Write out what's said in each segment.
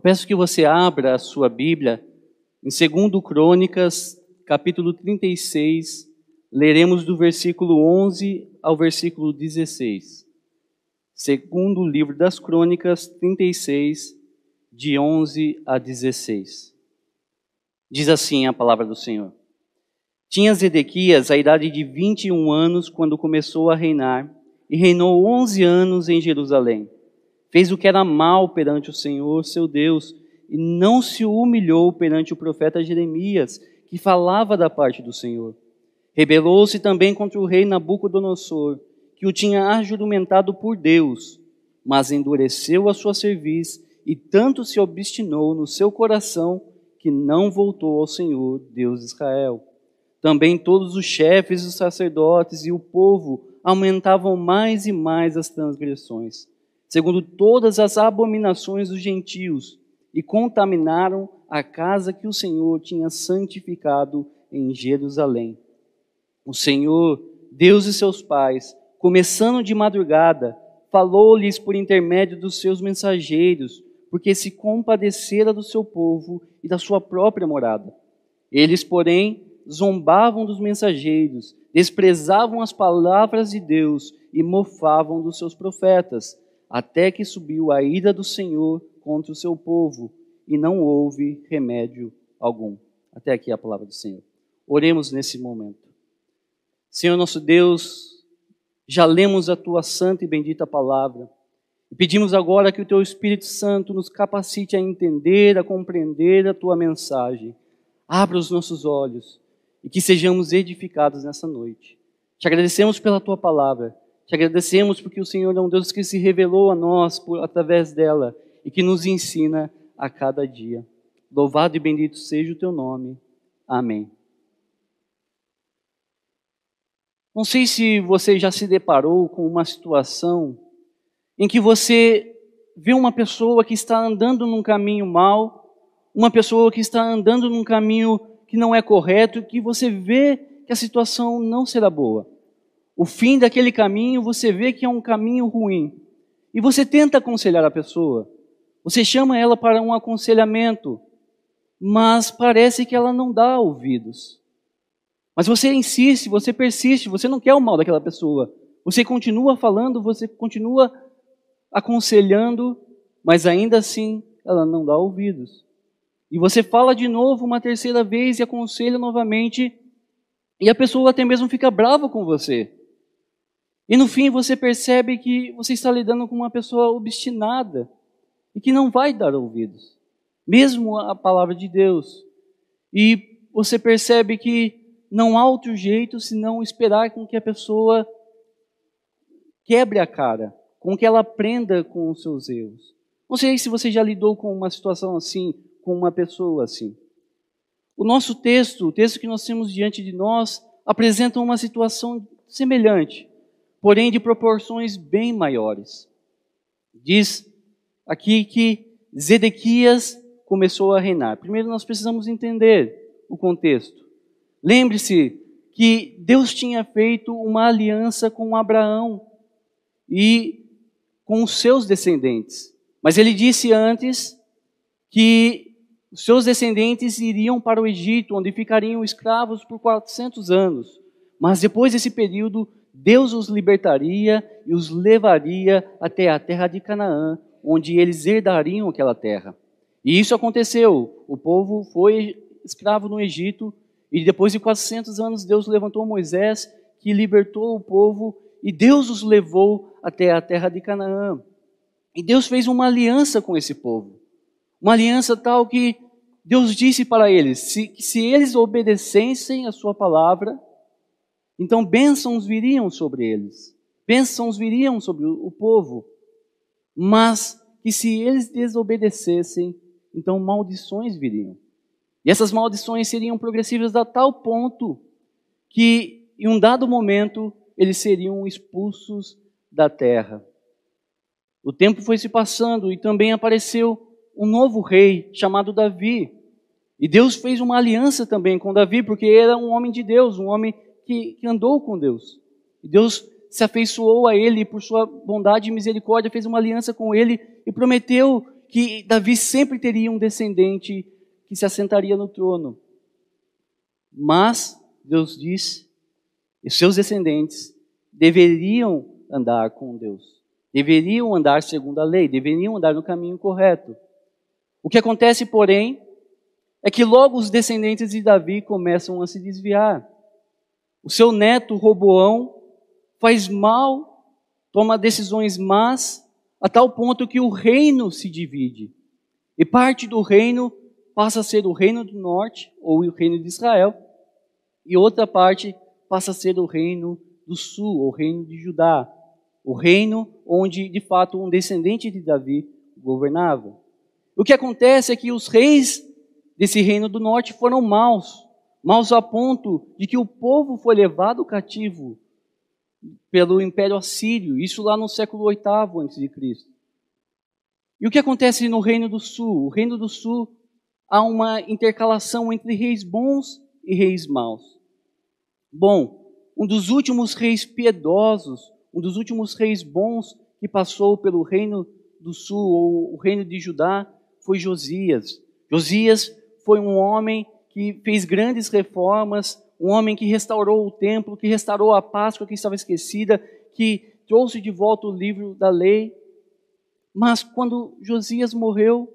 Eu peço que você abra a sua Bíblia em 2 Crônicas, capítulo 36, leremos do versículo 11 ao versículo 16. Segundo livro das Crônicas, 36, de 11 a 16. Diz assim a palavra do Senhor. Tinha Zedequias a idade de 21 anos quando começou a reinar, e reinou 11 anos em Jerusalém fez o que era mal perante o Senhor, seu Deus, e não se humilhou perante o profeta Jeremias, que falava da parte do Senhor. Rebelou-se também contra o rei Nabucodonosor, que o tinha ajumentado por Deus, mas endureceu a sua cerviz e tanto se obstinou no seu coração que não voltou ao Senhor, Deus de Israel. Também todos os chefes, os sacerdotes e o povo aumentavam mais e mais as transgressões segundo todas as abominações dos gentios, e contaminaram a casa que o Senhor tinha santificado em Jerusalém. O Senhor, Deus e seus pais, começando de madrugada, falou-lhes por intermédio dos seus mensageiros, porque se compadecera do seu povo e da sua própria morada. Eles, porém, zombavam dos mensageiros, desprezavam as palavras de Deus e mofavam dos seus profetas até que subiu a ira do Senhor contra o seu povo, e não houve remédio algum. Até aqui a palavra do Senhor. Oremos nesse momento. Senhor nosso Deus, já lemos a tua santa e bendita palavra. E pedimos agora que o teu Espírito Santo nos capacite a entender, a compreender a tua mensagem. Abra os nossos olhos e que sejamos edificados nessa noite. Te agradecemos pela tua palavra te agradecemos porque o Senhor é um Deus que se revelou a nós por, através dela e que nos ensina a cada dia. Louvado e bendito seja o teu nome. Amém. Não sei se você já se deparou com uma situação em que você vê uma pessoa que está andando num caminho mal, uma pessoa que está andando num caminho que não é correto, que você vê que a situação não será boa o fim daquele caminho, você vê que é um caminho ruim. E você tenta aconselhar a pessoa. Você chama ela para um aconselhamento, mas parece que ela não dá ouvidos. Mas você insiste, você persiste, você não quer o mal daquela pessoa. Você continua falando, você continua aconselhando, mas ainda assim ela não dá ouvidos. E você fala de novo uma terceira vez e aconselha novamente, e a pessoa até mesmo fica brava com você. E no fim você percebe que você está lidando com uma pessoa obstinada e que não vai dar ouvidos, mesmo a palavra de Deus. E você percebe que não há outro jeito senão esperar com que a pessoa quebre a cara, com que ela aprenda com os seus erros. Não sei se você já lidou com uma situação assim, com uma pessoa assim. O nosso texto, o texto que nós temos diante de nós, apresenta uma situação semelhante porém de proporções bem maiores. Diz aqui que Zedequias começou a reinar. Primeiro nós precisamos entender o contexto. Lembre-se que Deus tinha feito uma aliança com Abraão e com os seus descendentes. Mas ele disse antes que os seus descendentes iriam para o Egito, onde ficariam escravos por 400 anos. Mas depois desse período, Deus os libertaria e os levaria até a terra de Canaã, onde eles herdariam aquela terra. E isso aconteceu. O povo foi escravo no Egito e depois de 400 anos Deus levantou Moisés, que libertou o povo e Deus os levou até a terra de Canaã. E Deus fez uma aliança com esse povo. Uma aliança tal que Deus disse para eles: se, se eles obedecessem a sua palavra, então bênçãos viriam sobre eles, bênçãos viriam sobre o povo, mas que se eles desobedecessem, então maldições viriam. E essas maldições seriam progressivas a tal ponto que, em um dado momento, eles seriam expulsos da terra. O tempo foi se passando e também apareceu um novo rei chamado Davi. E Deus fez uma aliança também com Davi, porque era um homem de Deus, um homem que, que andou com Deus. E Deus se afeiçoou a ele por sua bondade e misericórdia, fez uma aliança com ele e prometeu que Davi sempre teria um descendente que se assentaria no trono. Mas Deus diz, e seus descendentes deveriam andar com Deus, deveriam andar segundo a lei, deveriam andar no caminho correto. O que acontece, porém, é que logo os descendentes de Davi começam a se desviar. O seu neto Roboão faz mal, toma decisões más, a tal ponto que o reino se divide. E parte do reino passa a ser o reino do norte, ou o reino de Israel, e outra parte passa a ser o reino do sul, o reino de Judá, o reino onde de fato um descendente de Davi governava. O que acontece é que os reis desse reino do norte foram maus, maus a ponto de que o povo foi levado cativo pelo Império Assírio, isso lá no século VIII a.C. E o que acontece no Reino do Sul? O Reino do Sul há uma intercalação entre reis bons e reis maus. Bom, um dos últimos reis piedosos, um dos últimos reis bons que passou pelo Reino do Sul, ou o Reino de Judá, foi Josias. Josias foi um homem que fez grandes reformas, um homem que restaurou o templo, que restaurou a Páscoa que estava esquecida, que trouxe de volta o livro da lei. Mas quando Josias morreu,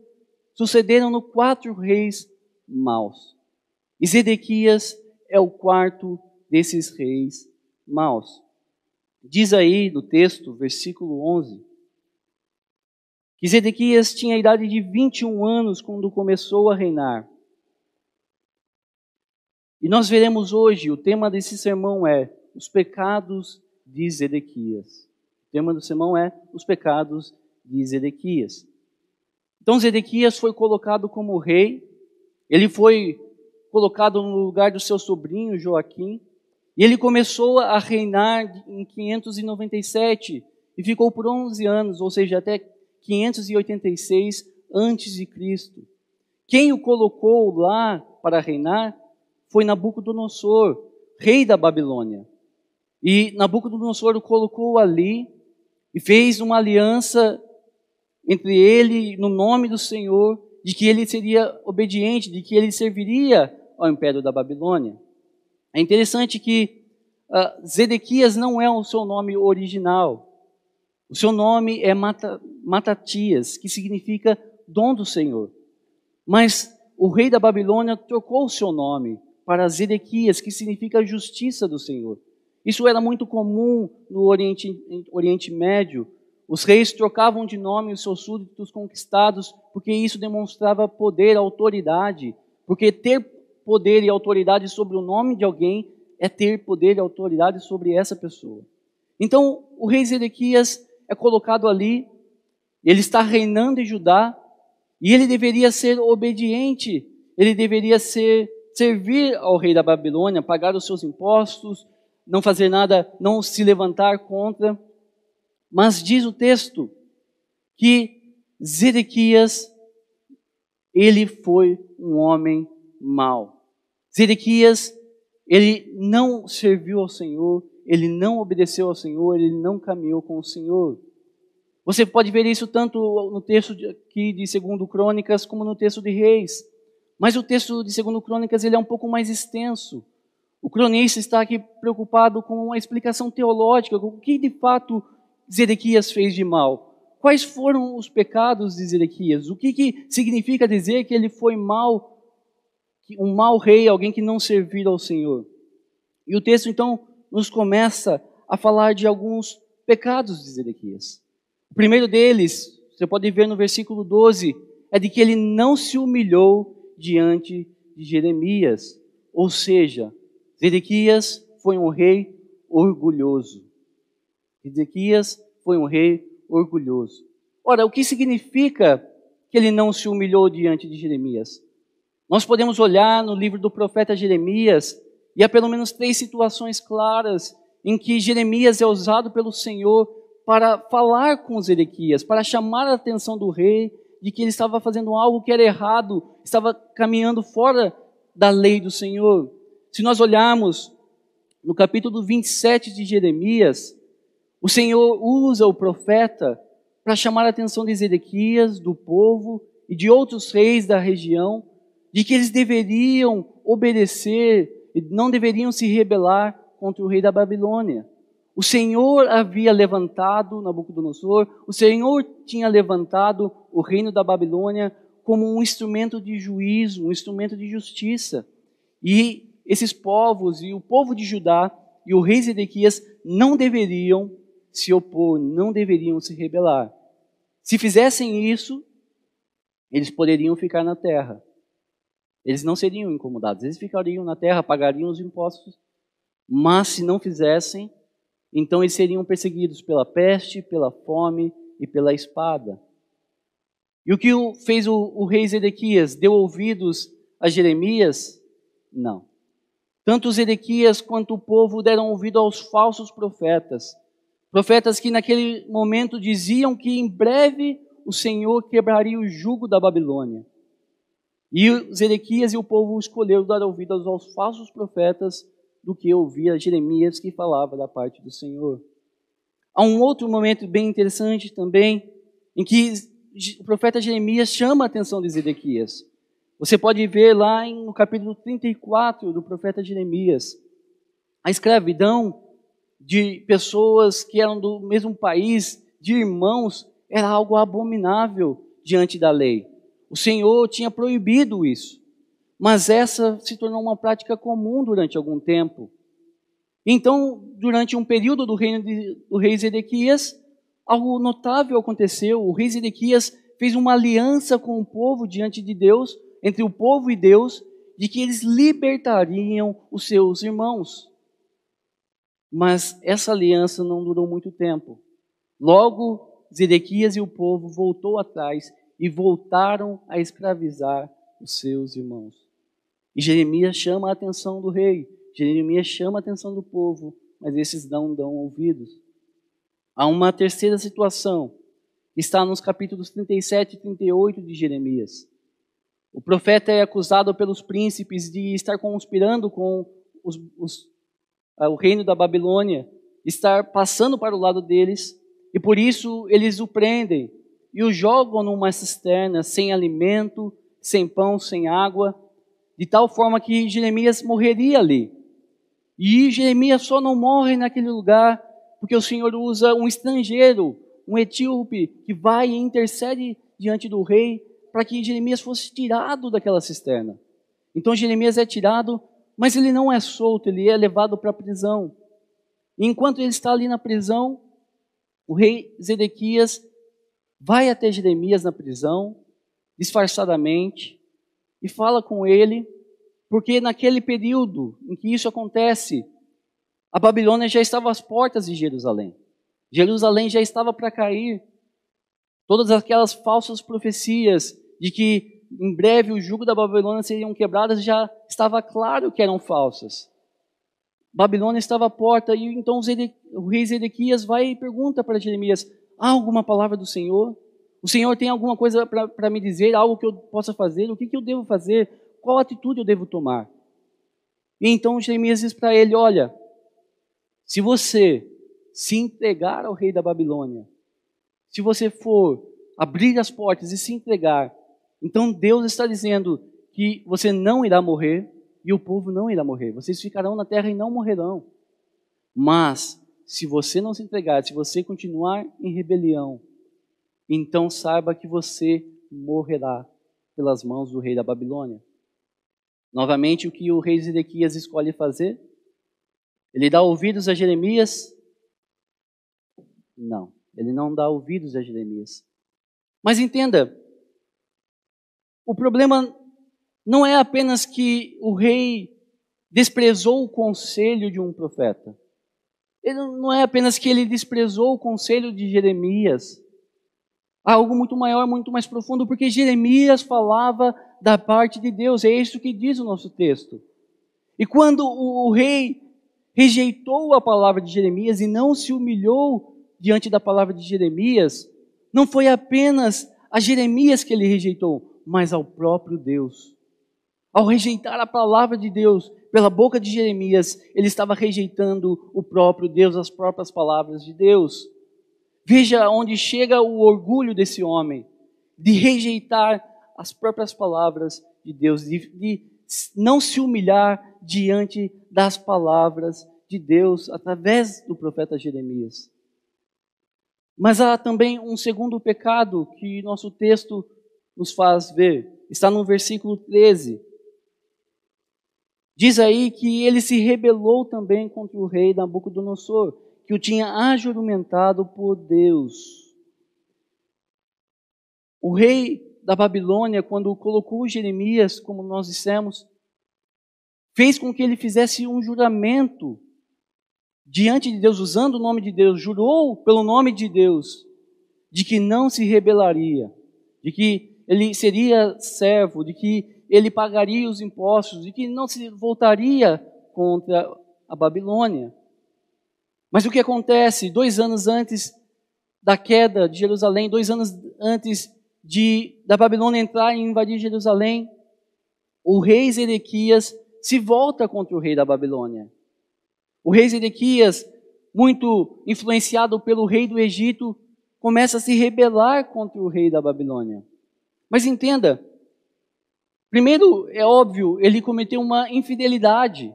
sucederam-no quatro reis maus. E Zedequias é o quarto desses reis maus. Diz aí no texto, versículo 11, que Zedequias tinha a idade de 21 anos quando começou a reinar. E nós veremos hoje, o tema desse sermão é os pecados de Zedequias. O tema do sermão é os pecados de Zedequias. Então Zedequias foi colocado como rei, ele foi colocado no lugar do seu sobrinho Joaquim, e ele começou a reinar em 597 e ficou por 11 anos, ou seja, até 586 antes de Cristo. Quem o colocou lá para reinar foi Nabucodonosor, rei da Babilônia. E Nabucodonosor o colocou ali e fez uma aliança entre ele, no nome do Senhor, de que ele seria obediente, de que ele serviria ao império da Babilônia. É interessante que uh, Zedequias não é o seu nome original. O seu nome é Mata, Matatias, que significa dom do Senhor. Mas o rei da Babilônia trocou o seu nome para Zedequias, que significa justiça do Senhor. Isso era muito comum no Oriente, Oriente Médio. Os reis trocavam de nome os seus súditos conquistados, porque isso demonstrava poder, autoridade. Porque ter poder e autoridade sobre o nome de alguém é ter poder e autoridade sobre essa pessoa. Então, o rei Zedequias é colocado ali, ele está reinando em Judá, e ele deveria ser obediente, ele deveria ser servir ao rei da Babilônia, pagar os seus impostos, não fazer nada, não se levantar contra. Mas diz o texto que Zedequias, ele foi um homem mau. Zedequias, ele não serviu ao Senhor, ele não obedeceu ao Senhor, ele não caminhou com o Senhor. Você pode ver isso tanto no texto aqui de Segundo Crônicas como no texto de Reis. Mas o texto de Segundo Crônicas ele é um pouco mais extenso. O cronista está aqui preocupado com uma explicação teológica, com o que de fato Zedequias fez de mal. Quais foram os pecados de Zedequias? O que, que significa dizer que ele foi mal, um mau rei, alguém que não serviu ao Senhor? E o texto então nos começa a falar de alguns pecados de Zedequias. O primeiro deles, você pode ver no versículo 12, é de que ele não se humilhou diante de Jeremias. Ou seja, Zedequias foi um rei orgulhoso. Zedequias foi um rei orgulhoso. Ora, o que significa que ele não se humilhou diante de Jeremias? Nós podemos olhar no livro do profeta Jeremias e há pelo menos três situações claras em que Jeremias é usado pelo Senhor para falar com Zedequias, para chamar a atenção do rei de que ele estava fazendo algo que era errado, estava caminhando fora da lei do Senhor. Se nós olharmos no capítulo 27 de Jeremias, o Senhor usa o profeta para chamar a atenção de Zedequias, do povo e de outros reis da região, de que eles deveriam obedecer e não deveriam se rebelar contra o rei da Babilônia. O Senhor havia levantado Nabucodonosor, o Senhor tinha levantado o reino da Babilônia como um instrumento de juízo, um instrumento de justiça. E esses povos, e o povo de Judá e o rei Zedequias não deveriam se opor, não deveriam se rebelar. Se fizessem isso, eles poderiam ficar na terra. Eles não seriam incomodados, eles ficariam na terra, pagariam os impostos. Mas se não fizessem, então eles seriam perseguidos pela peste, pela fome e pela espada. E o que fez o, o rei Zedequias? Deu ouvidos a Jeremias? Não. Tanto Zedequias quanto o povo deram ouvido aos falsos profetas. Profetas que naquele momento diziam que em breve o Senhor quebraria o jugo da Babilônia. E Zedequias e o povo escolheram dar ouvidos aos falsos profetas do que ouvir Jeremias que falava da parte do Senhor. Há um outro momento bem interessante também, em que o profeta Jeremias chama a atenção de Zedequias. Você pode ver lá no capítulo 34 do profeta Jeremias. A escravidão de pessoas que eram do mesmo país, de irmãos, era algo abominável diante da lei. O Senhor tinha proibido isso. Mas essa se tornou uma prática comum durante algum tempo. Então, durante um período do reino de, do rei Zedequias, algo notável aconteceu. O rei Zedequias fez uma aliança com o povo diante de Deus, entre o povo e Deus, de que eles libertariam os seus irmãos. Mas essa aliança não durou muito tempo. Logo, Zedequias e o povo voltou atrás e voltaram a escravizar os seus irmãos. E Jeremias chama a atenção do rei, Jeremias chama a atenção do povo, mas esses não dão ouvidos. Há uma terceira situação, está nos capítulos 37 e 38 de Jeremias. O profeta é acusado pelos príncipes de estar conspirando com os, os, o reino da Babilônia, estar passando para o lado deles, e por isso eles o prendem e o jogam numa cisterna sem alimento, sem pão, sem água, de tal forma que Jeremias morreria ali. E Jeremias só não morre naquele lugar porque o Senhor usa um estrangeiro, um etíope, que vai e intercede diante do rei para que Jeremias fosse tirado daquela cisterna. Então Jeremias é tirado, mas ele não é solto, ele é levado para a prisão. E enquanto ele está ali na prisão, o rei Zedequias vai até Jeremias na prisão, disfarçadamente, e fala com ele, porque naquele período em que isso acontece, a Babilônia já estava às portas de Jerusalém. Jerusalém já estava para cair. Todas aquelas falsas profecias de que em breve o jugo da Babilônia seriam quebradas já estava claro que eram falsas. Babilônia estava à porta e então o rei Zedequias vai e pergunta para Jeremias: há alguma palavra do Senhor? O Senhor tem alguma coisa para me dizer, algo que eu possa fazer? O que, que eu devo fazer? Qual atitude eu devo tomar? E então Jeremias diz para ele: Olha, se você se entregar ao rei da Babilônia, se você for abrir as portas e se entregar, então Deus está dizendo que você não irá morrer e o povo não irá morrer. Vocês ficarão na terra e não morrerão. Mas, se você não se entregar, se você continuar em rebelião, então saiba que você morrerá pelas mãos do rei da Babilônia. Novamente, o que o rei Zedequias escolhe fazer? Ele dá ouvidos a Jeremias? Não, ele não dá ouvidos a Jeremias. Mas entenda, o problema não é apenas que o rei desprezou o conselho de um profeta. Ele não é apenas que ele desprezou o conselho de Jeremias algo muito maior, muito mais profundo, porque Jeremias falava da parte de Deus, é isso que diz o nosso texto. E quando o rei rejeitou a palavra de Jeremias e não se humilhou diante da palavra de Jeremias, não foi apenas a Jeremias que ele rejeitou, mas ao próprio Deus. Ao rejeitar a palavra de Deus pela boca de Jeremias, ele estava rejeitando o próprio Deus, as próprias palavras de Deus. Veja onde chega o orgulho desse homem, de rejeitar as próprias palavras de Deus, de, de não se humilhar diante das palavras de Deus através do profeta Jeremias. Mas há também um segundo pecado que nosso texto nos faz ver. Está no versículo 13. Diz aí que ele se rebelou também contra o rei Nabucodonosor, que o tinha ajuramentado por Deus. O rei da Babilônia, quando colocou Jeremias, como nós dissemos, fez com que ele fizesse um juramento diante de Deus, usando o nome de Deus, jurou pelo nome de Deus, de que não se rebelaria, de que ele seria servo, de que ele pagaria os impostos, de que não se voltaria contra a Babilônia. Mas o que acontece? Dois anos antes da queda de Jerusalém, dois anos antes de da Babilônia entrar e invadir Jerusalém, o rei Zedequias se volta contra o rei da Babilônia. O rei Zedequias, muito influenciado pelo rei do Egito, começa a se rebelar contra o rei da Babilônia. Mas entenda, primeiro, é óbvio, ele cometeu uma infidelidade.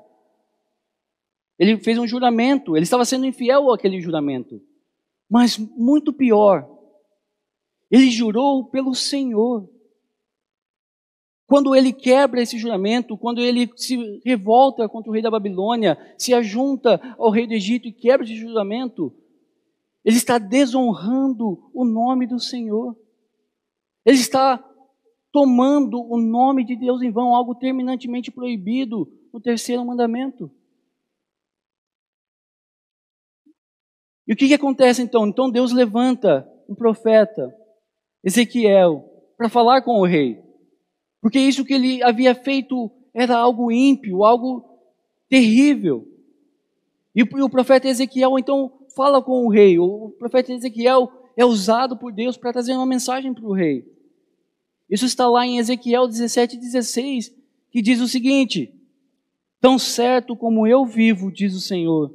Ele fez um juramento, ele estava sendo infiel àquele juramento. Mas muito pior, ele jurou pelo Senhor. Quando ele quebra esse juramento, quando ele se revolta contra o rei da Babilônia, se ajunta ao rei do Egito e quebra esse juramento, ele está desonrando o nome do Senhor. Ele está tomando o nome de Deus em vão, algo terminantemente proibido no terceiro mandamento. E o que, que acontece então? Então Deus levanta um profeta, Ezequiel, para falar com o rei. Porque isso que ele havia feito era algo ímpio, algo terrível. E o profeta Ezequiel então fala com o rei. O profeta Ezequiel é usado por Deus para trazer uma mensagem para o rei. Isso está lá em Ezequiel 17, 16, que diz o seguinte: Tão certo como eu vivo, diz o Senhor,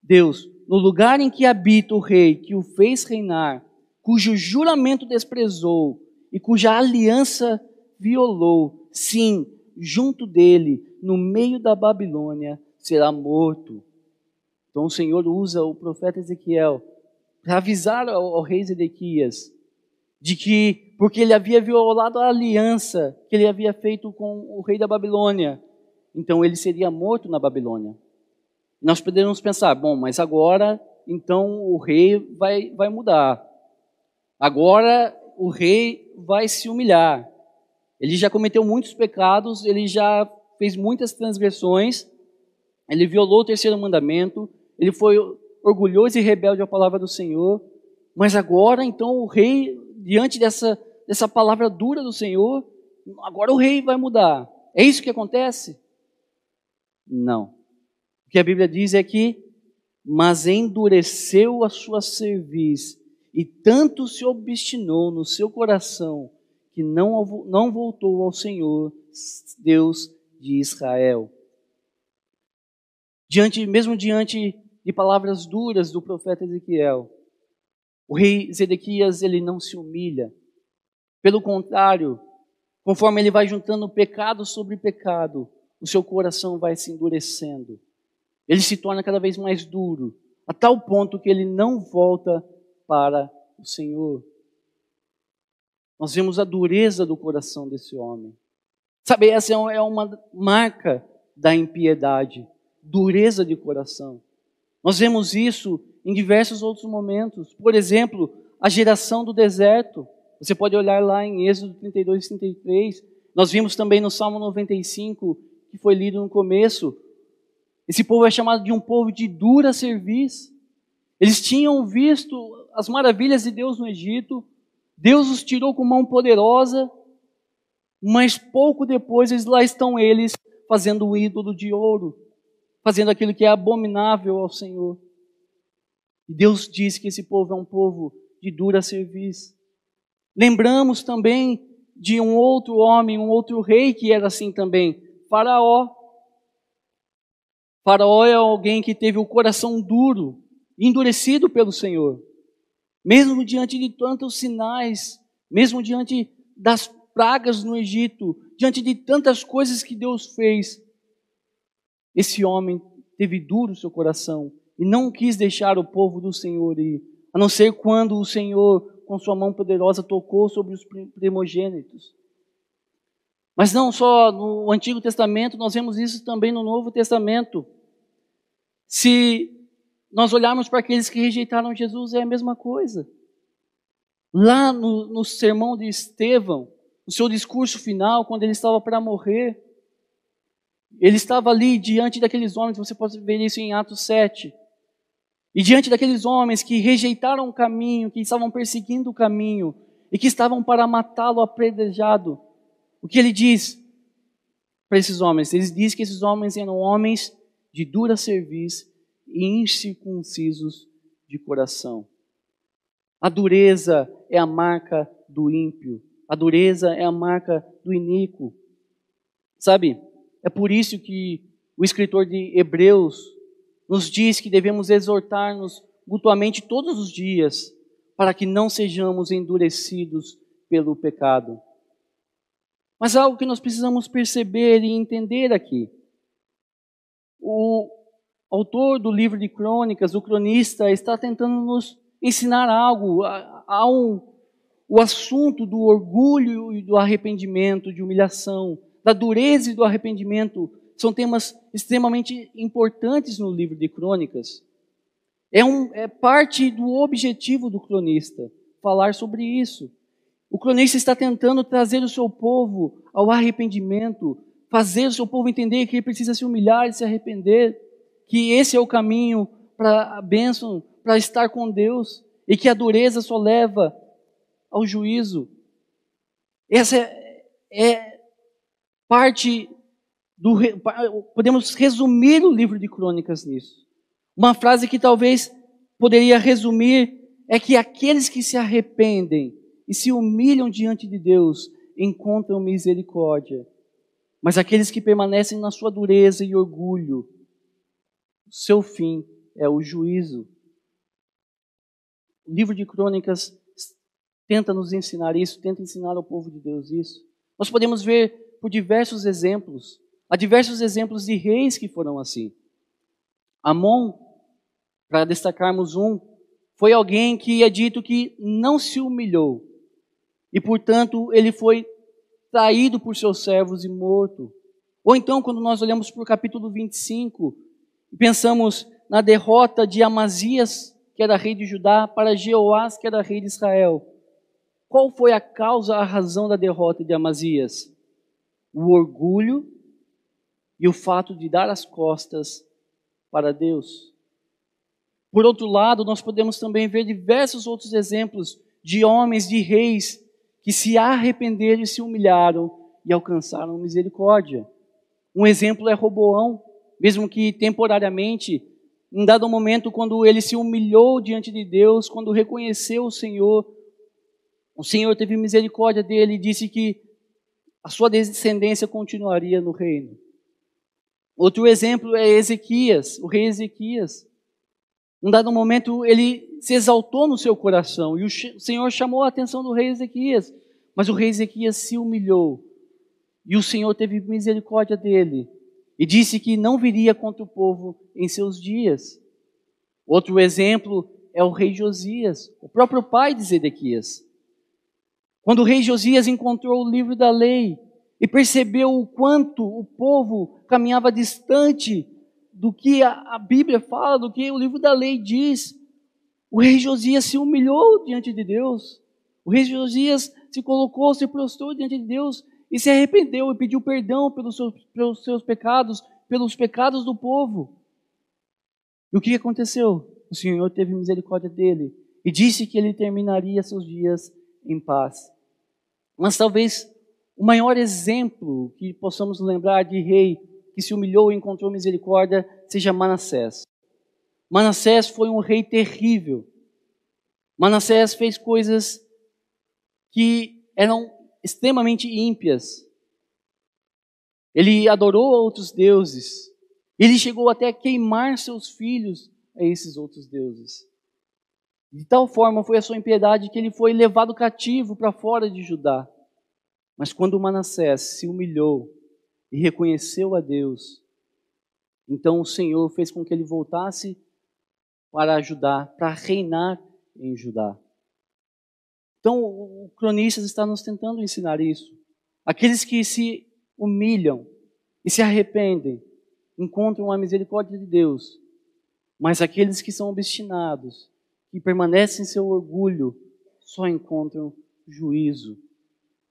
Deus, no lugar em que habita o rei que o fez reinar, cujo juramento desprezou e cuja aliança violou, sim, junto dele, no meio da Babilônia, será morto. Então o Senhor usa o profeta Ezequiel para avisar ao, ao rei Zedequias de que, porque ele havia violado a aliança que ele havia feito com o rei da Babilônia, então ele seria morto na Babilônia. Nós poderíamos pensar, bom, mas agora, então o rei vai, vai mudar. Agora o rei vai se humilhar. Ele já cometeu muitos pecados, ele já fez muitas transgressões, ele violou o terceiro mandamento, ele foi orgulhoso e rebelde à palavra do Senhor. Mas agora, então, o rei, diante dessa, dessa palavra dura do Senhor, agora o rei vai mudar. É isso que acontece? Não. O que a Bíblia diz é que, mas endureceu a sua cerviz e tanto se obstinou no seu coração que não, não voltou ao Senhor, Deus de Israel. Diante, mesmo diante de palavras duras do profeta Ezequiel, o rei Zedequias ele não se humilha. Pelo contrário, conforme ele vai juntando pecado sobre pecado, o seu coração vai se endurecendo. Ele se torna cada vez mais duro, a tal ponto que ele não volta para o Senhor. Nós vemos a dureza do coração desse homem. Sabe, essa é, é uma marca da impiedade, dureza de coração. Nós vemos isso em diversos outros momentos. Por exemplo, a geração do deserto. Você pode olhar lá em Êxodo 32 e 33. Nós vimos também no Salmo 95, que foi lido no começo. Esse povo é chamado de um povo de dura serviço. Eles tinham visto as maravilhas de Deus no Egito, Deus os tirou com mão poderosa, mas pouco depois lá estão eles fazendo o ídolo de ouro, fazendo aquilo que é abominável ao Senhor. E Deus diz que esse povo é um povo de dura serviço. Lembramos também de um outro homem, um outro rei que era assim também, Faraó. Faraó é alguém que teve o coração duro, endurecido pelo Senhor. Mesmo diante de tantos sinais, mesmo diante das pragas no Egito, diante de tantas coisas que Deus fez, esse homem teve duro seu coração e não quis deixar o povo do Senhor ir, a não ser quando o Senhor, com sua mão poderosa, tocou sobre os primogênitos. Mas não só no Antigo Testamento, nós vemos isso também no Novo Testamento. Se nós olharmos para aqueles que rejeitaram Jesus, é a mesma coisa. Lá no, no sermão de Estevão, no seu discurso final, quando ele estava para morrer, ele estava ali diante daqueles homens, você pode ver isso em Atos 7. E diante daqueles homens que rejeitaram o caminho, que estavam perseguindo o caminho e que estavam para matá-lo apredejado, o que ele diz para esses homens? Ele diz que esses homens eram homens de dura serviço e incircuncisos de coração. A dureza é a marca do ímpio. A dureza é a marca do iníquo. Sabe? É por isso que o escritor de Hebreus nos diz que devemos exortar-nos mutuamente todos os dias para que não sejamos endurecidos pelo pecado. Mas algo que nós precisamos perceber e entender aqui. O autor do livro de crônicas, o cronista, está tentando nos ensinar algo. O assunto do orgulho e do arrependimento, de humilhação, da dureza e do arrependimento, são temas extremamente importantes no livro de crônicas. É, um, é parte do objetivo do cronista falar sobre isso. O cronista está tentando trazer o seu povo ao arrependimento, fazer o seu povo entender que ele precisa se humilhar e se arrepender, que esse é o caminho para a bênção, para estar com Deus, e que a dureza só leva ao juízo. Essa é, é parte do. Podemos resumir o livro de crônicas nisso. Uma frase que talvez poderia resumir é que aqueles que se arrependem e se humilham diante de Deus encontram misericórdia. Mas aqueles que permanecem na sua dureza e orgulho, seu fim é o juízo. O livro de Crônicas tenta nos ensinar isso, tenta ensinar ao povo de Deus isso. Nós podemos ver por diversos exemplos, há diversos exemplos de reis que foram assim. Amon, para destacarmos um, foi alguém que é dito que não se humilhou, e, portanto, ele foi traído por seus servos e morto. Ou então, quando nós olhamos para o capítulo 25 e pensamos na derrota de Amazias, que era rei de Judá, para Jeoás, que era rei de Israel. Qual foi a causa, a razão da derrota de Amazias? O orgulho e o fato de dar as costas para Deus. Por outro lado, nós podemos também ver diversos outros exemplos de homens, de reis, que se arrependeram e se humilharam e alcançaram misericórdia. Um exemplo é Roboão, mesmo que temporariamente, em dado momento, quando ele se humilhou diante de Deus, quando reconheceu o Senhor, o Senhor teve misericórdia dele e disse que a sua descendência continuaria no reino. Outro exemplo é Ezequias, o rei Ezequias. Um dado momento, ele se exaltou no seu coração e o Senhor chamou a atenção do rei Ezequias, mas o rei Ezequias se humilhou e o Senhor teve misericórdia dele e disse que não viria contra o povo em seus dias. Outro exemplo é o rei Josias, o próprio pai de Zedequias. Quando o rei Josias encontrou o livro da lei e percebeu o quanto o povo caminhava distante do que a, a Bíblia fala, do que o livro da lei diz. O rei Josias se humilhou diante de Deus. O rei Josias se colocou, se prostrou diante de Deus e se arrependeu e pediu perdão pelos seus, pelos seus pecados, pelos pecados do povo. E o que aconteceu? O Senhor teve misericórdia dele e disse que ele terminaria seus dias em paz. Mas talvez o maior exemplo que possamos lembrar de rei que se humilhou e encontrou misericórdia seja Manassés. Manassés foi um rei terrível. Manassés fez coisas que eram extremamente ímpias. Ele adorou outros deuses. Ele chegou até a queimar seus filhos a esses outros deuses. De tal forma foi a sua impiedade que ele foi levado cativo para fora de Judá. Mas quando Manassés se humilhou e reconheceu a Deus, então o Senhor fez com que ele voltasse para ajudar, para reinar em Judá. Então o cronista está nos tentando ensinar isso. Aqueles que se humilham e se arrependem encontram a misericórdia de Deus, mas aqueles que são obstinados, que permanecem em seu orgulho, só encontram juízo.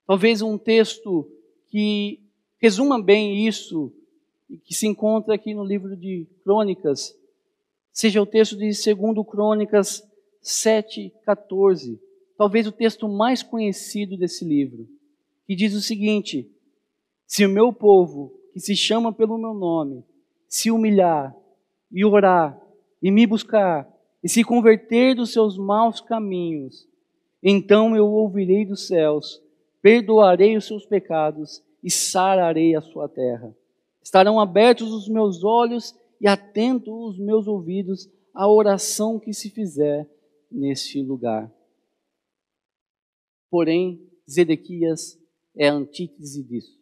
Talvez um texto que resuma bem isso, que se encontra aqui no livro de Crônicas, seja o texto de 2 Crônicas 7, 14. Talvez o texto mais conhecido desse livro, que diz o seguinte: Se o meu povo, que se chama pelo meu nome, se humilhar e orar e me buscar e se converter dos seus maus caminhos, então eu ouvirei dos céus, perdoarei os seus pecados e sararei a sua terra. Estarão abertos os meus olhos e atentos os meus ouvidos à oração que se fizer neste lugar. Porém, Zedequias é a antítese disso.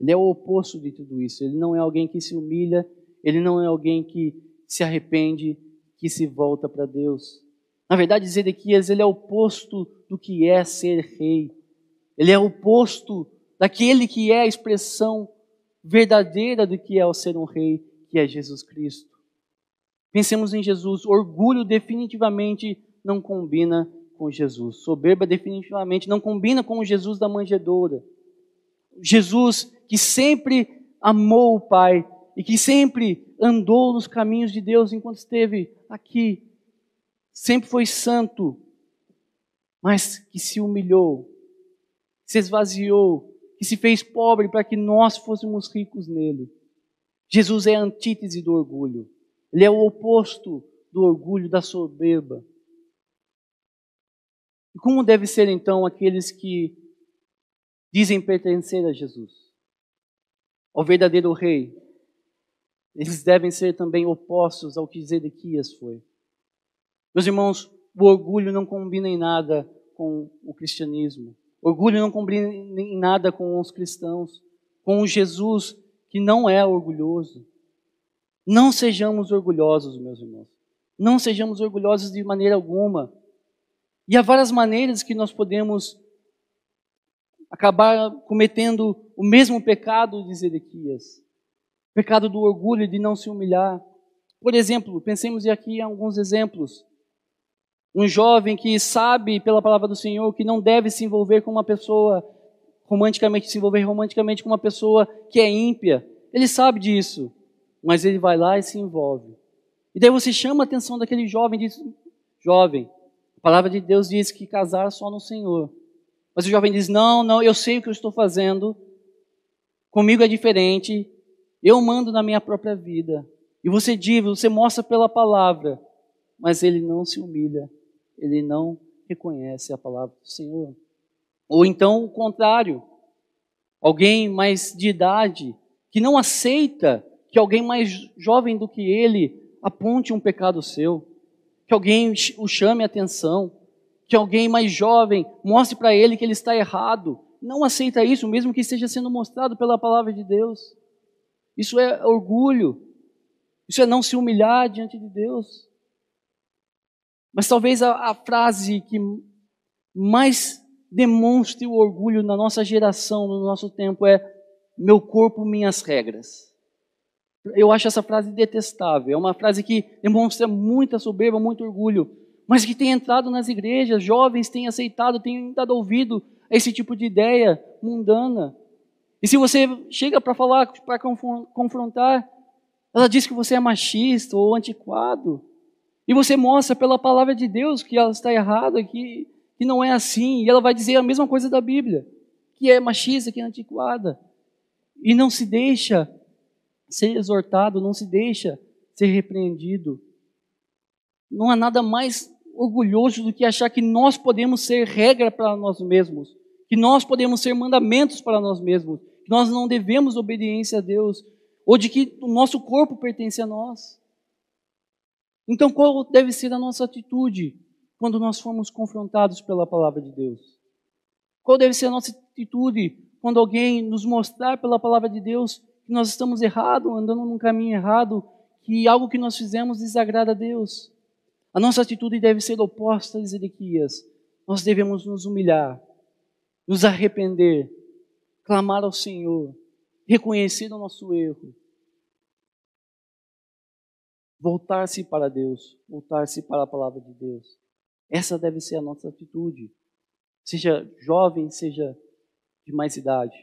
Ele é o oposto de tudo isso. Ele não é alguém que se humilha, ele não é alguém que se arrepende, que se volta para Deus. Na verdade, Zedequias ele é o oposto do que é ser rei. Ele é o oposto daquele que é a expressão verdadeira do que é o ser um rei, que é Jesus Cristo. Pensemos em Jesus. Orgulho definitivamente não combina com Jesus. Soberba definitivamente não combina com o Jesus da manjedoura. Jesus que sempre amou o Pai e que sempre andou nos caminhos de Deus enquanto esteve aqui. Sempre foi santo, mas que se humilhou, se esvaziou, que se fez pobre para que nós fôssemos ricos nele. Jesus é a antítese do orgulho. Ele é o oposto do orgulho, da soberba. E como deve ser então aqueles que dizem pertencer a Jesus, ao verdadeiro rei? Eles devem ser também opostos ao que Zedequias foi. Meus irmãos, o orgulho não combina em nada com o cristianismo. Orgulho não combina em nada com os cristãos, com o Jesus que não é orgulhoso. Não sejamos orgulhosos, meus irmãos. Não sejamos orgulhosos de maneira alguma. E há várias maneiras que nós podemos acabar cometendo o mesmo pecado de Zedequias. Pecado do orgulho, de não se humilhar. Por exemplo, pensemos aqui em alguns exemplos. Um jovem que sabe pela palavra do Senhor que não deve se envolver com uma pessoa romanticamente, se envolver romanticamente com uma pessoa que é ímpia. Ele sabe disso, mas ele vai lá e se envolve. E daí você chama a atenção daquele jovem diz: Jovem, a palavra de Deus diz que casar só no Senhor. Mas o jovem diz: Não, não, eu sei o que eu estou fazendo, comigo é diferente, eu mando na minha própria vida. E você diz, você mostra pela palavra, mas ele não se humilha, ele não reconhece a palavra do Senhor. Ou então o contrário, alguém mais de idade que não aceita que alguém mais jovem do que ele aponte um pecado seu, que alguém o chame a atenção, que alguém mais jovem mostre para ele que ele está errado. Não aceita isso, mesmo que esteja sendo mostrado pela palavra de Deus. Isso é orgulho. Isso é não se humilhar diante de Deus. Mas talvez a, a frase que mais demonstre o orgulho na nossa geração, no nosso tempo, é meu corpo, minhas regras. Eu acho essa frase detestável. É uma frase que demonstra muita soberba, muito orgulho, mas que tem entrado nas igrejas, jovens têm aceitado, têm dado ouvido a esse tipo de ideia mundana. E se você chega para falar, para confrontar, ela diz que você é machista ou antiquado. E você mostra pela palavra de Deus que ela está errada, que, que não é assim. E ela vai dizer a mesma coisa da Bíblia, que é machista, que é antiquada. E não se deixa ser exortado, não se deixa ser repreendido. Não há nada mais orgulhoso do que achar que nós podemos ser regra para nós mesmos, que nós podemos ser mandamentos para nós mesmos, que nós não devemos obediência a Deus, ou de que o nosso corpo pertence a nós. Então, qual deve ser a nossa atitude? quando nós formos confrontados pela palavra de Deus? Qual deve ser a nossa atitude quando alguém nos mostrar pela palavra de Deus que nós estamos errados, andando num caminho errado, que algo que nós fizemos desagrada a Deus? A nossa atitude deve ser oposta a Ezequias. Nós devemos nos humilhar, nos arrepender, clamar ao Senhor, reconhecer o nosso erro, voltar-se para Deus, voltar-se para a palavra de Deus. Essa deve ser a nossa atitude. Seja jovem, seja de mais idade.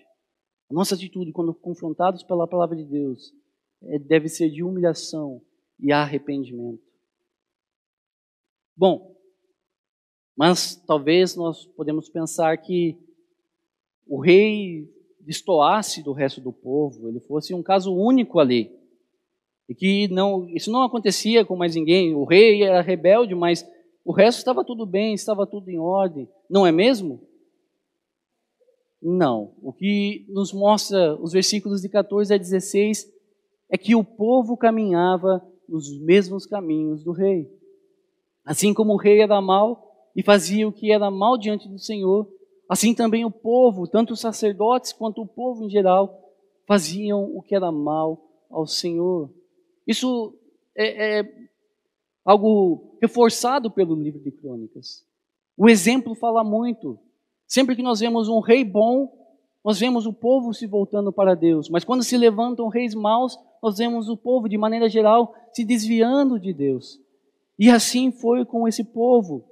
A nossa atitude, quando confrontados pela palavra de Deus, é, deve ser de humilhação e arrependimento. Bom, mas talvez nós podemos pensar que o rei destoasse do resto do povo, ele fosse um caso único ali. E que não, isso não acontecia com mais ninguém. O rei era rebelde, mas o resto estava tudo bem, estava tudo em ordem. Não é mesmo? Não. O que nos mostra os versículos de 14 a 16 é que o povo caminhava nos mesmos caminhos do rei. Assim como o rei era mau e fazia o que era mal diante do Senhor, assim também o povo, tanto os sacerdotes quanto o povo em geral, faziam o que era mal ao Senhor. Isso é, é algo reforçado pelo livro de Crônicas. O exemplo fala muito. Sempre que nós vemos um rei bom, nós vemos o povo se voltando para Deus. Mas quando se levantam reis maus, nós vemos o povo, de maneira geral, se desviando de Deus. E assim foi com esse povo.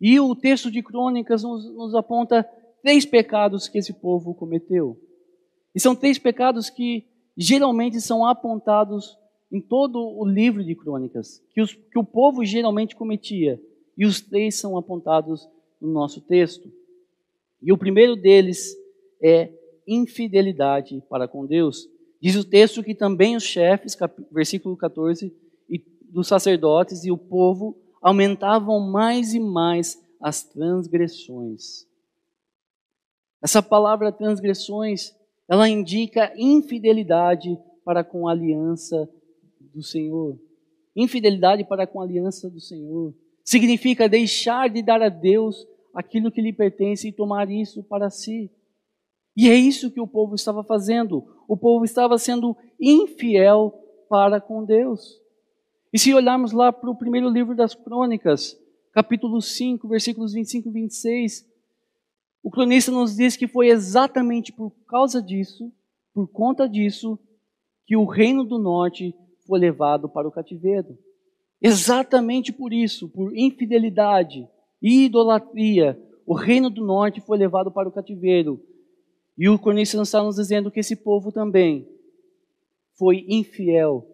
E o texto de Crônicas nos, nos aponta três pecados que esse povo cometeu. E são três pecados que geralmente são apontados em todo o livro de Crônicas, que, os, que o povo geralmente cometia. E os três são apontados no nosso texto. E o primeiro deles é infidelidade para com Deus. Diz o texto que também os chefes, versículo 14, e dos sacerdotes e o povo aumentavam mais e mais as transgressões. Essa palavra transgressões, ela indica infidelidade para com a aliança do Senhor. Infidelidade para com a aliança do Senhor. Significa deixar de dar a Deus aquilo que lhe pertence e tomar isso para si. E é isso que o povo estava fazendo. O povo estava sendo infiel para com Deus. E se olharmos lá para o primeiro livro das crônicas, capítulo 5, versículos 25 e 26, o cronista nos diz que foi exatamente por causa disso, por conta disso, que o reino do norte foi levado para o cativeiro. Exatamente por isso, por infidelidade e idolatria, o reino do norte foi levado para o cativeiro. E o cronista está nos dizendo que esse povo também foi infiel.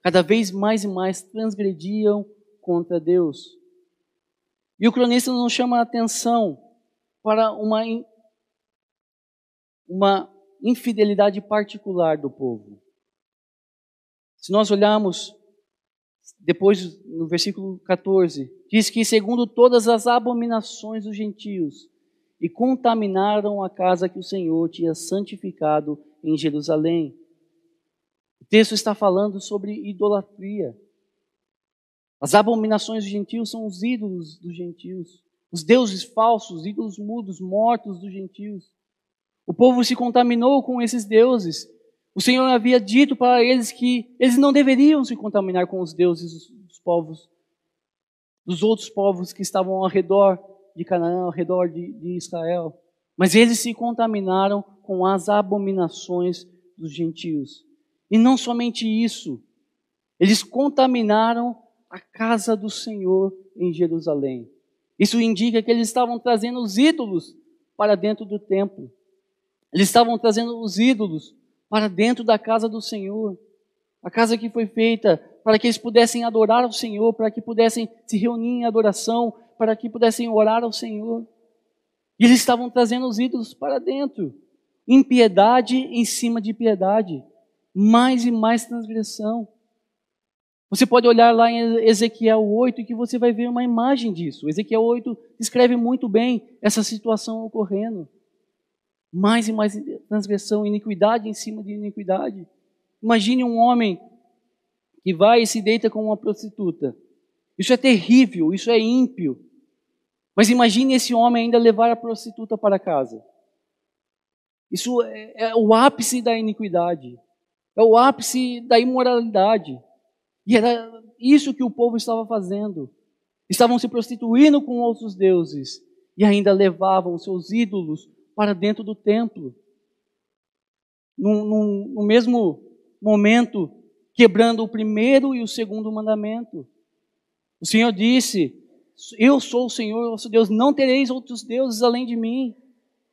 Cada vez mais e mais transgrediam contra Deus. E o cronista nos chama a atenção para uma, uma infidelidade particular do povo. Se nós olharmos depois no versículo 14, diz que segundo todas as abominações dos gentios, e contaminaram a casa que o Senhor tinha santificado em Jerusalém. O texto está falando sobre idolatria. As abominações dos gentios são os ídolos dos gentios, os deuses falsos, ídolos mudos, mortos dos gentios. O povo se contaminou com esses deuses o Senhor havia dito para eles que eles não deveriam se contaminar com os deuses dos povos, dos outros povos que estavam ao redor de Canaã, ao redor de, de Israel. Mas eles se contaminaram com as abominações dos gentios. E não somente isso, eles contaminaram a casa do Senhor em Jerusalém. Isso indica que eles estavam trazendo os ídolos para dentro do templo. Eles estavam trazendo os ídolos para dentro da casa do Senhor. A casa que foi feita para que eles pudessem adorar ao Senhor, para que pudessem se reunir em adoração, para que pudessem orar ao Senhor. E eles estavam trazendo os ídolos para dentro. Impiedade em cima de piedade. Mais e mais transgressão. Você pode olhar lá em Ezequiel 8 que você vai ver uma imagem disso. Ezequiel 8 descreve muito bem essa situação ocorrendo mais e mais transgressão, iniquidade em cima de iniquidade. Imagine um homem que vai e se deita com uma prostituta. Isso é terrível, isso é ímpio. Mas imagine esse homem ainda levar a prostituta para casa. Isso é, é o ápice da iniquidade, é o ápice da imoralidade. E era isso que o povo estava fazendo. Estavam se prostituindo com outros deuses e ainda levavam seus ídolos para dentro do templo. No, no, no mesmo momento, quebrando o primeiro e o segundo mandamento. O Senhor disse: Eu sou o Senhor, vosso Deus, não tereis outros deuses além de mim.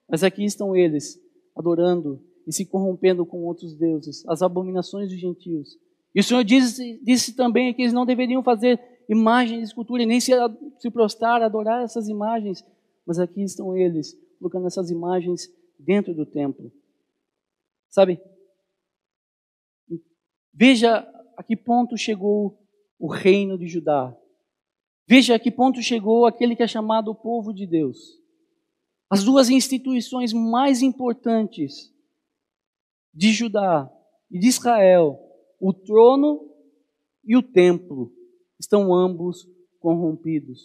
Mas aqui estão eles, adorando e se corrompendo com outros deuses, as abominações dos gentios. E o Senhor disse, disse também que eles não deveriam fazer imagens de escultura e nem se, se prostrar, adorar essas imagens. Mas aqui estão eles, colocando essas imagens dentro do templo. Sabe? Veja a que ponto chegou o reino de Judá. Veja a que ponto chegou aquele que é chamado o povo de Deus. As duas instituições mais importantes de Judá e de Israel, o trono e o templo, estão ambos corrompidos.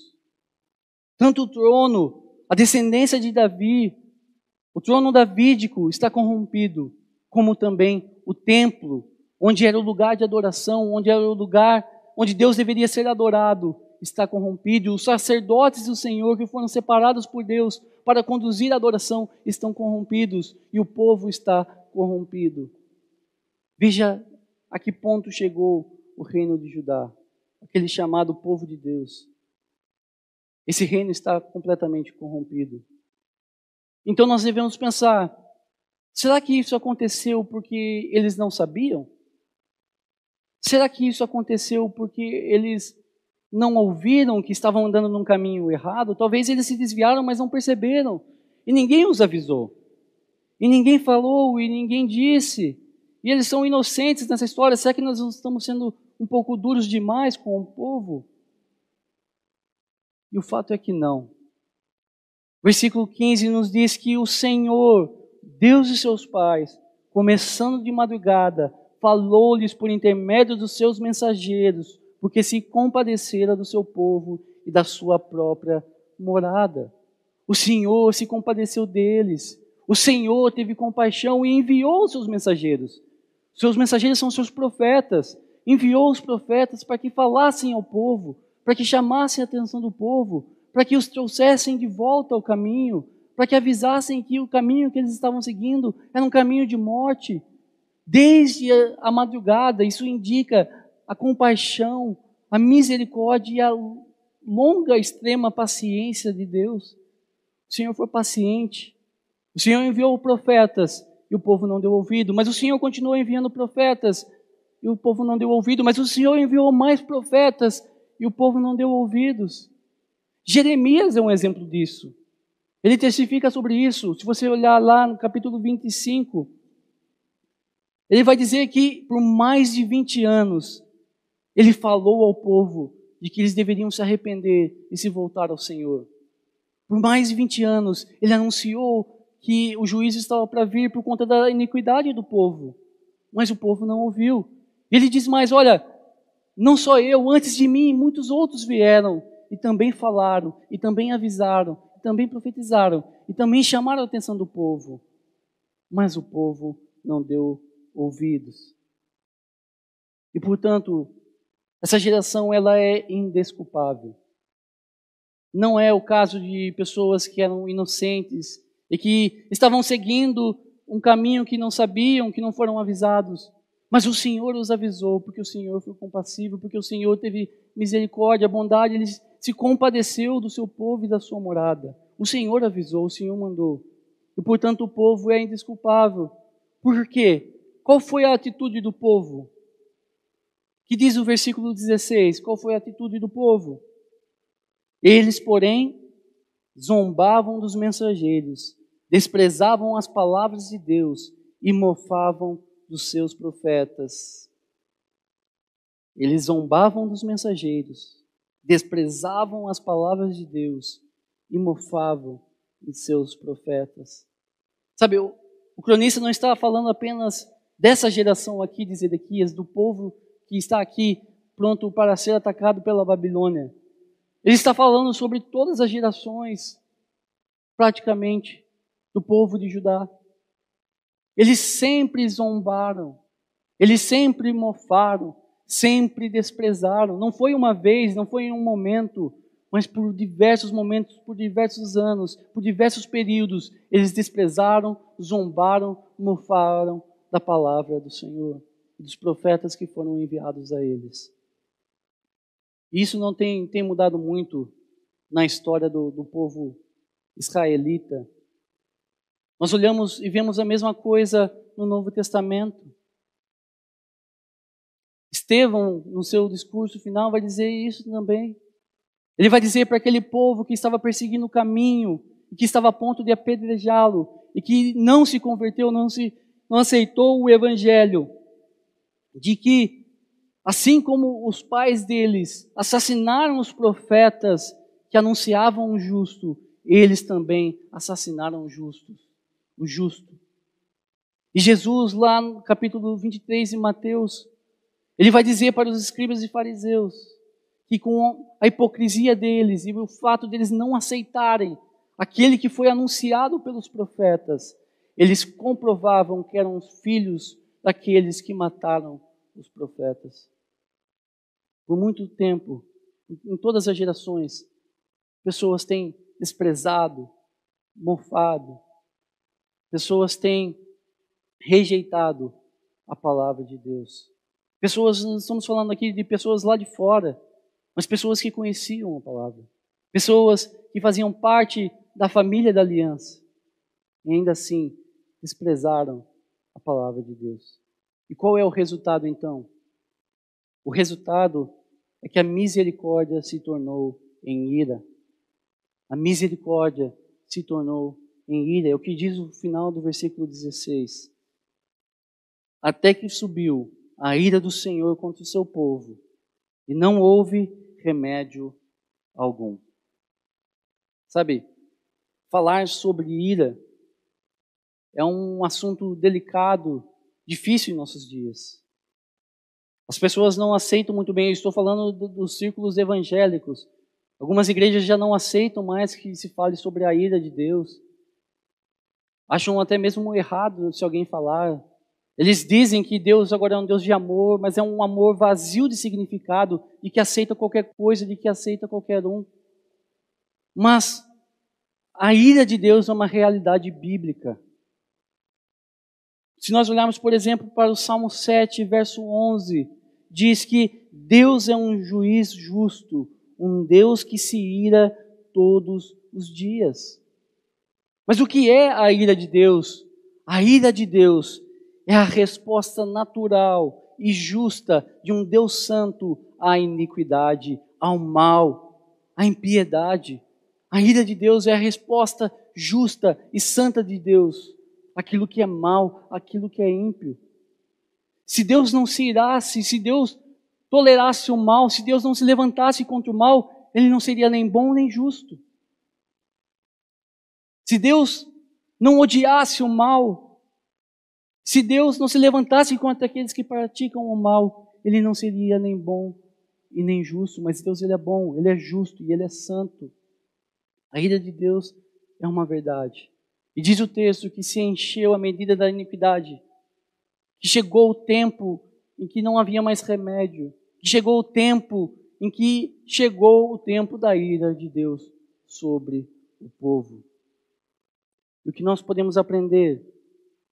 Tanto o trono, a descendência de Davi, o trono davídico está corrompido, como também o templo, onde era o lugar de adoração, onde era o lugar onde Deus deveria ser adorado, está corrompido. Os sacerdotes do Senhor que foram separados por Deus para conduzir a adoração estão corrompidos e o povo está corrompido. Veja a que ponto chegou o reino de Judá, aquele chamado povo de Deus. Esse reino está completamente corrompido. Então nós devemos pensar: será que isso aconteceu porque eles não sabiam? Será que isso aconteceu porque eles não ouviram que estavam andando num caminho errado? Talvez eles se desviaram, mas não perceberam. E ninguém os avisou. E ninguém falou, e ninguém disse. E eles são inocentes nessa história. Será que nós estamos sendo um pouco duros demais com o povo? E o fato é que não. Versículo 15 nos diz que o Senhor, Deus de seus pais, começando de madrugada, falou-lhes por intermédio dos seus mensageiros, porque se compadecera do seu povo e da sua própria morada. O Senhor se compadeceu deles. O Senhor teve compaixão e enviou os seus mensageiros. Seus mensageiros são seus profetas. Enviou os profetas para que falassem ao povo, para que chamassem a atenção do povo, para que os trouxessem de volta ao caminho, para que avisassem que o caminho que eles estavam seguindo era um caminho de morte, desde a madrugada. Isso indica a compaixão, a misericórdia e a longa, extrema paciência de Deus. O Senhor foi paciente. O Senhor enviou profetas e o povo não deu ouvido, mas o Senhor continuou enviando profetas e o povo não deu ouvido, mas o Senhor enviou mais profetas e o povo não deu ouvidos. Jeremias é um exemplo disso. Ele testifica sobre isso. Se você olhar lá no capítulo 25, ele vai dizer que por mais de 20 anos, ele falou ao povo de que eles deveriam se arrepender e se voltar ao Senhor. Por mais de 20 anos, ele anunciou que o juízo estava para vir por conta da iniquidade do povo. Mas o povo não ouviu. Ele diz mais: olha, não só eu, antes de mim, muitos outros vieram e também falaram, e também avisaram, e também profetizaram, e também chamaram a atenção do povo. Mas o povo não deu ouvidos. E portanto, essa geração ela é indesculpável. Não é o caso de pessoas que eram inocentes e que estavam seguindo um caminho que não sabiam, que não foram avisados. Mas o Senhor os avisou, porque o Senhor foi compassivo, porque o Senhor teve misericórdia, bondade, ele se compadeceu do seu povo e da sua morada. O Senhor avisou, o Senhor mandou. E portanto o povo é indesculpável. Por quê? Qual foi a atitude do povo? Que diz o versículo 16: qual foi a atitude do povo? Eles, porém, zombavam dos mensageiros, desprezavam as palavras de Deus e mofavam dos seus profetas. Eles zombavam dos mensageiros, desprezavam as palavras de Deus e mofavam de seus profetas. Sabe, o, o cronista não está falando apenas dessa geração aqui de Zedequias, do povo que está aqui pronto para ser atacado pela Babilônia. Ele está falando sobre todas as gerações, praticamente, do povo de Judá. Eles sempre zombaram, eles sempre mofaram, sempre desprezaram. Não foi uma vez, não foi em um momento, mas por diversos momentos, por diversos anos, por diversos períodos, eles desprezaram, zombaram, mofaram da palavra do Senhor e dos profetas que foram enviados a eles. Isso não tem, tem mudado muito na história do, do povo israelita. Nós olhamos e vemos a mesma coisa no Novo Testamento. Estevão, no seu discurso final, vai dizer isso também. Ele vai dizer para aquele povo que estava perseguindo o caminho, e que estava a ponto de apedrejá-lo, e que não se converteu, não, se, não aceitou o evangelho, de que, assim como os pais deles assassinaram os profetas que anunciavam o justo, eles também assassinaram o justo. O justo. E Jesus, lá no capítulo 23 de Mateus, ele vai dizer para os escribas e fariseus que com a hipocrisia deles e o fato deles não aceitarem aquele que foi anunciado pelos profetas, eles comprovavam que eram os filhos daqueles que mataram os profetas. Por muito tempo, em todas as gerações, pessoas têm desprezado, mofado, pessoas têm rejeitado a palavra de Deus. Pessoas, estamos falando aqui de pessoas lá de fora, mas pessoas que conheciam a palavra. Pessoas que faziam parte da família da aliança. E ainda assim, desprezaram a palavra de Deus. E qual é o resultado então? O resultado é que a misericórdia se tornou em ira. A misericórdia se tornou em ira. É o que diz o final do versículo 16. Até que subiu a ira do Senhor contra o seu povo, e não houve remédio algum. Sabe, falar sobre ira é um assunto delicado, difícil em nossos dias. As pessoas não aceitam muito bem, eu estou falando dos círculos evangélicos. Algumas igrejas já não aceitam mais que se fale sobre a ira de Deus. Acham até mesmo errado se alguém falar eles dizem que Deus agora é um Deus de amor, mas é um amor vazio de significado, de que aceita qualquer coisa, de que aceita qualquer um. Mas a ira de Deus é uma realidade bíblica. Se nós olharmos, por exemplo, para o Salmo 7, verso 11, diz que Deus é um juiz justo, um Deus que se ira todos os dias. Mas o que é a ira de Deus? A ira de Deus é a resposta natural e justa de um Deus santo à iniquidade, ao mal, à impiedade. A ira de Deus é a resposta justa e santa de Deus aquilo que é mal, aquilo que é ímpio. Se Deus não se irasse, se Deus tolerasse o mal, se Deus não se levantasse contra o mal, ele não seria nem bom nem justo. Se Deus não odiasse o mal, se Deus não se levantasse contra aqueles que praticam o mal, ele não seria nem bom e nem justo, mas Deus ele é bom, ele é justo e ele é santo. A ira de Deus é uma verdade. E diz o texto que se encheu a medida da iniquidade, que chegou o tempo em que não havia mais remédio, que chegou o tempo em que chegou o tempo da ira de Deus sobre o povo. E o que nós podemos aprender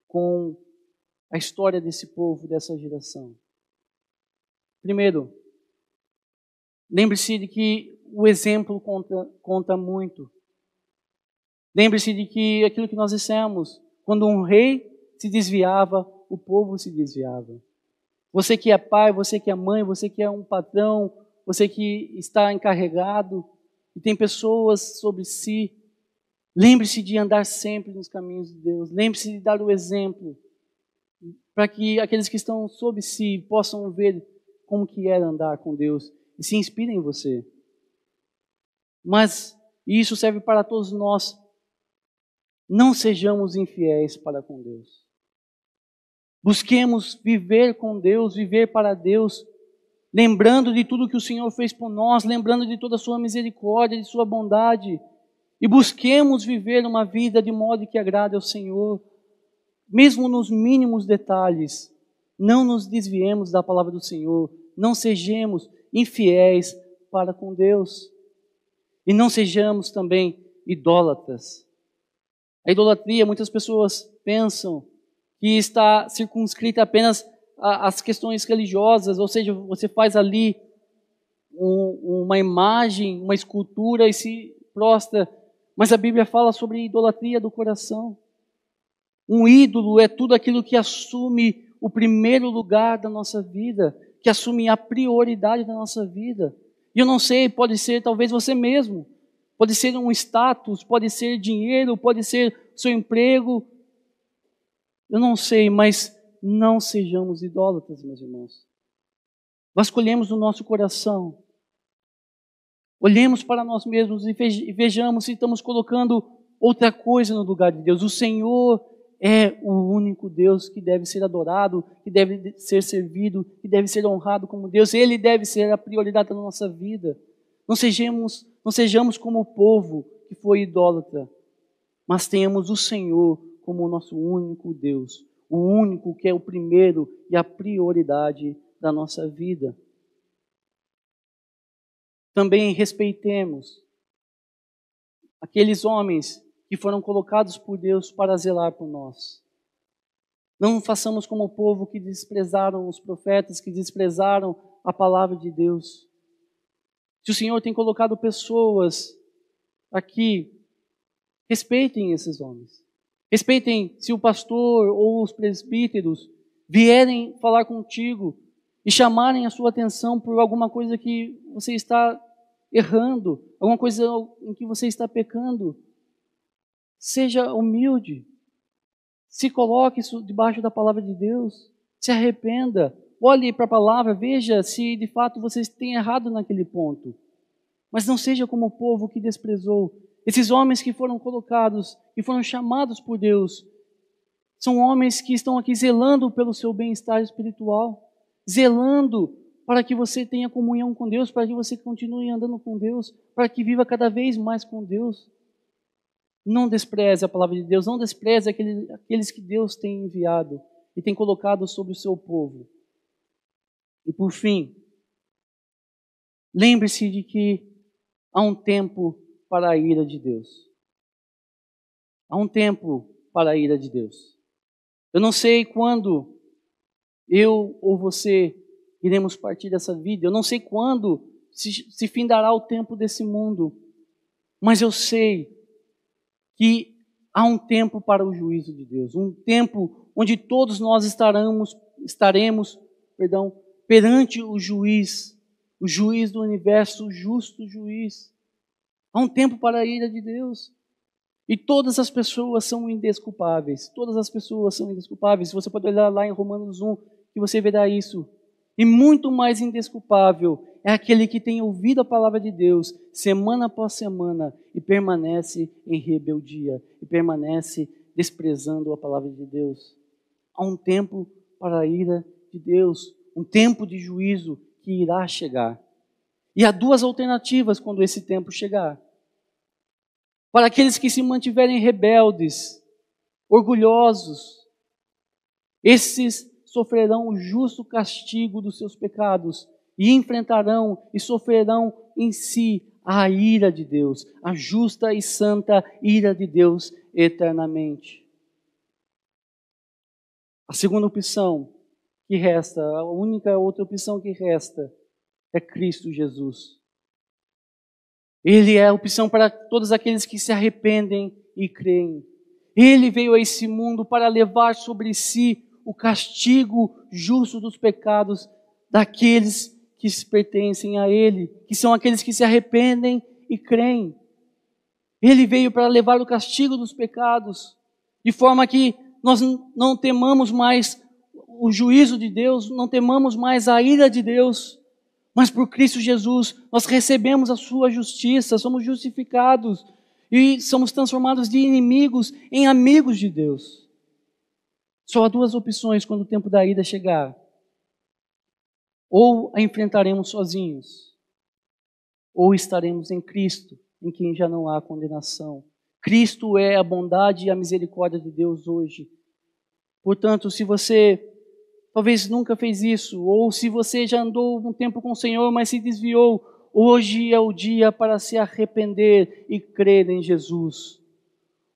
com a história desse povo, dessa geração. Primeiro, lembre-se de que o exemplo conta, conta muito. Lembre-se de que aquilo que nós dissemos, quando um rei se desviava, o povo se desviava. Você que é pai, você que é mãe, você que é um patrão, você que está encarregado e tem pessoas sobre si, lembre-se de andar sempre nos caminhos de Deus. Lembre-se de dar o exemplo para que aqueles que estão sob si possam ver como que é andar com Deus e se inspirem em você. Mas isso serve para todos nós. Não sejamos infiéis para com Deus. Busquemos viver com Deus, viver para Deus, lembrando de tudo que o Senhor fez por nós, lembrando de toda a sua misericórdia, de sua bondade, e busquemos viver uma vida de modo que agrade ao Senhor, mesmo nos mínimos detalhes. Não nos desviemos da palavra do Senhor, não sejamos infiéis para com Deus. E não sejamos também idólatras. A idolatria, muitas pessoas pensam que está circunscrita apenas às questões religiosas, ou seja, você faz ali um, uma imagem, uma escultura e se prostra. Mas a Bíblia fala sobre idolatria do coração. Um ídolo é tudo aquilo que assume o primeiro lugar da nossa vida, que assume a prioridade da nossa vida. E eu não sei, pode ser talvez você mesmo, pode ser um status, pode ser dinheiro, pode ser seu emprego, eu não sei, mas não sejamos idólatras, meus irmãos. Vasculhemos o nosso coração. Olhemos para nós mesmos e vejamos se estamos colocando outra coisa no lugar de Deus. O Senhor é o único Deus que deve ser adorado, que deve ser servido, que deve ser honrado como Deus. Ele deve ser a prioridade da nossa vida. Não sejamos, não sejamos como o povo que foi idólatra, mas tenhamos o Senhor como o nosso único Deus, o único que é o primeiro e a prioridade da nossa vida. Também respeitemos aqueles homens que foram colocados por Deus para zelar por nós. Não façamos como o povo que desprezaram os profetas, que desprezaram a palavra de Deus. Se o Senhor tem colocado pessoas aqui, respeitem esses homens. Respeitem se o pastor ou os presbíteros vierem falar contigo e chamarem a sua atenção por alguma coisa que você está errando, alguma coisa em que você está pecando. Seja humilde. Se coloque debaixo da palavra de Deus. Se arrependa. Olhe para a palavra, veja se de fato você tem errado naquele ponto. Mas não seja como o povo que desprezou esses homens que foram colocados, que foram chamados por Deus, são homens que estão aqui zelando pelo seu bem-estar espiritual, zelando para que você tenha comunhão com Deus, para que você continue andando com Deus, para que viva cada vez mais com Deus. Não despreze a palavra de Deus, não despreze aqueles, aqueles que Deus tem enviado e tem colocado sobre o seu povo. E por fim, lembre-se de que há um tempo para a ira de Deus. Há um tempo para a ira de Deus. Eu não sei quando eu ou você iremos partir dessa vida. Eu não sei quando se, se findará o tempo desse mundo. Mas eu sei que há um tempo para o juízo de Deus, um tempo onde todos nós estaremos, estaremos, perdão, perante o juiz, o juiz do universo, o justo juiz. Há um tempo para a ira de Deus. E todas as pessoas são indesculpáveis. Todas as pessoas são indesculpáveis. Você pode olhar lá em Romanos 1 que você verá isso. E muito mais indesculpável é aquele que tem ouvido a palavra de Deus semana após semana e permanece em rebeldia e permanece desprezando a palavra de Deus. Há um tempo para a ira de Deus, um tempo de juízo que irá chegar. E há duas alternativas quando esse tempo chegar. Para aqueles que se mantiverem rebeldes, orgulhosos, esses sofrerão o justo castigo dos seus pecados e enfrentarão e sofrerão em si a ira de Deus, a justa e santa ira de Deus eternamente. A segunda opção que resta, a única outra opção que resta, é Cristo Jesus. Ele é a opção para todos aqueles que se arrependem e creem. Ele veio a esse mundo para levar sobre si o castigo justo dos pecados daqueles que pertencem a Ele, que são aqueles que se arrependem e creem. Ele veio para levar o castigo dos pecados, de forma que nós não temamos mais o juízo de Deus, não temamos mais a ira de Deus, mas por Cristo Jesus nós recebemos a sua justiça, somos justificados e somos transformados de inimigos em amigos de Deus. Só há duas opções quando o tempo da ida chegar. Ou a enfrentaremos sozinhos, ou estaremos em Cristo, em quem já não há condenação. Cristo é a bondade e a misericórdia de Deus hoje. Portanto, se você talvez nunca fez isso, ou se você já andou um tempo com o Senhor, mas se desviou, hoje é o dia para se arrepender e crer em Jesus.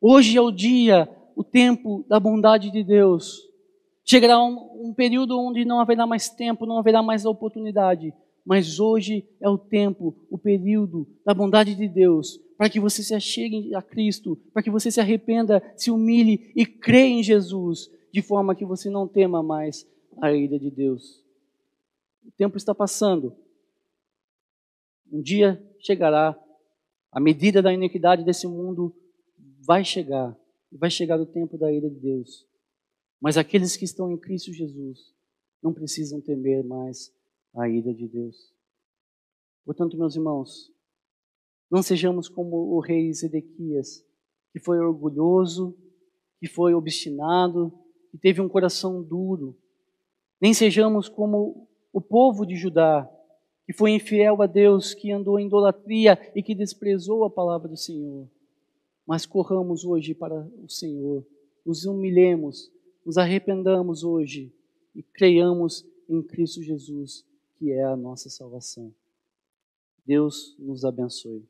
Hoje é o dia, o tempo da bondade de Deus. Chegará um, um período onde não haverá mais tempo, não haverá mais oportunidade. Mas hoje é o tempo, o período da bondade de Deus, para que você se achegue a Cristo, para que você se arrependa, se humilhe e creia em Jesus, de forma que você não tema mais a ira de Deus. O tempo está passando. Um dia chegará, a medida da iniquidade desse mundo vai chegar, vai chegar o tempo da ira de Deus. Mas aqueles que estão em Cristo Jesus não precisam temer mais a ira de Deus. Portanto, meus irmãos, não sejamos como o rei Zedequias, que foi orgulhoso, que foi obstinado, que teve um coração duro. Nem sejamos como o povo de Judá, que foi infiel a Deus, que andou em idolatria e que desprezou a palavra do Senhor. Mas corramos hoje para o Senhor, nos humilhemos nos arrependamos hoje e creiamos em Cristo Jesus, que é a nossa salvação. Deus nos abençoe.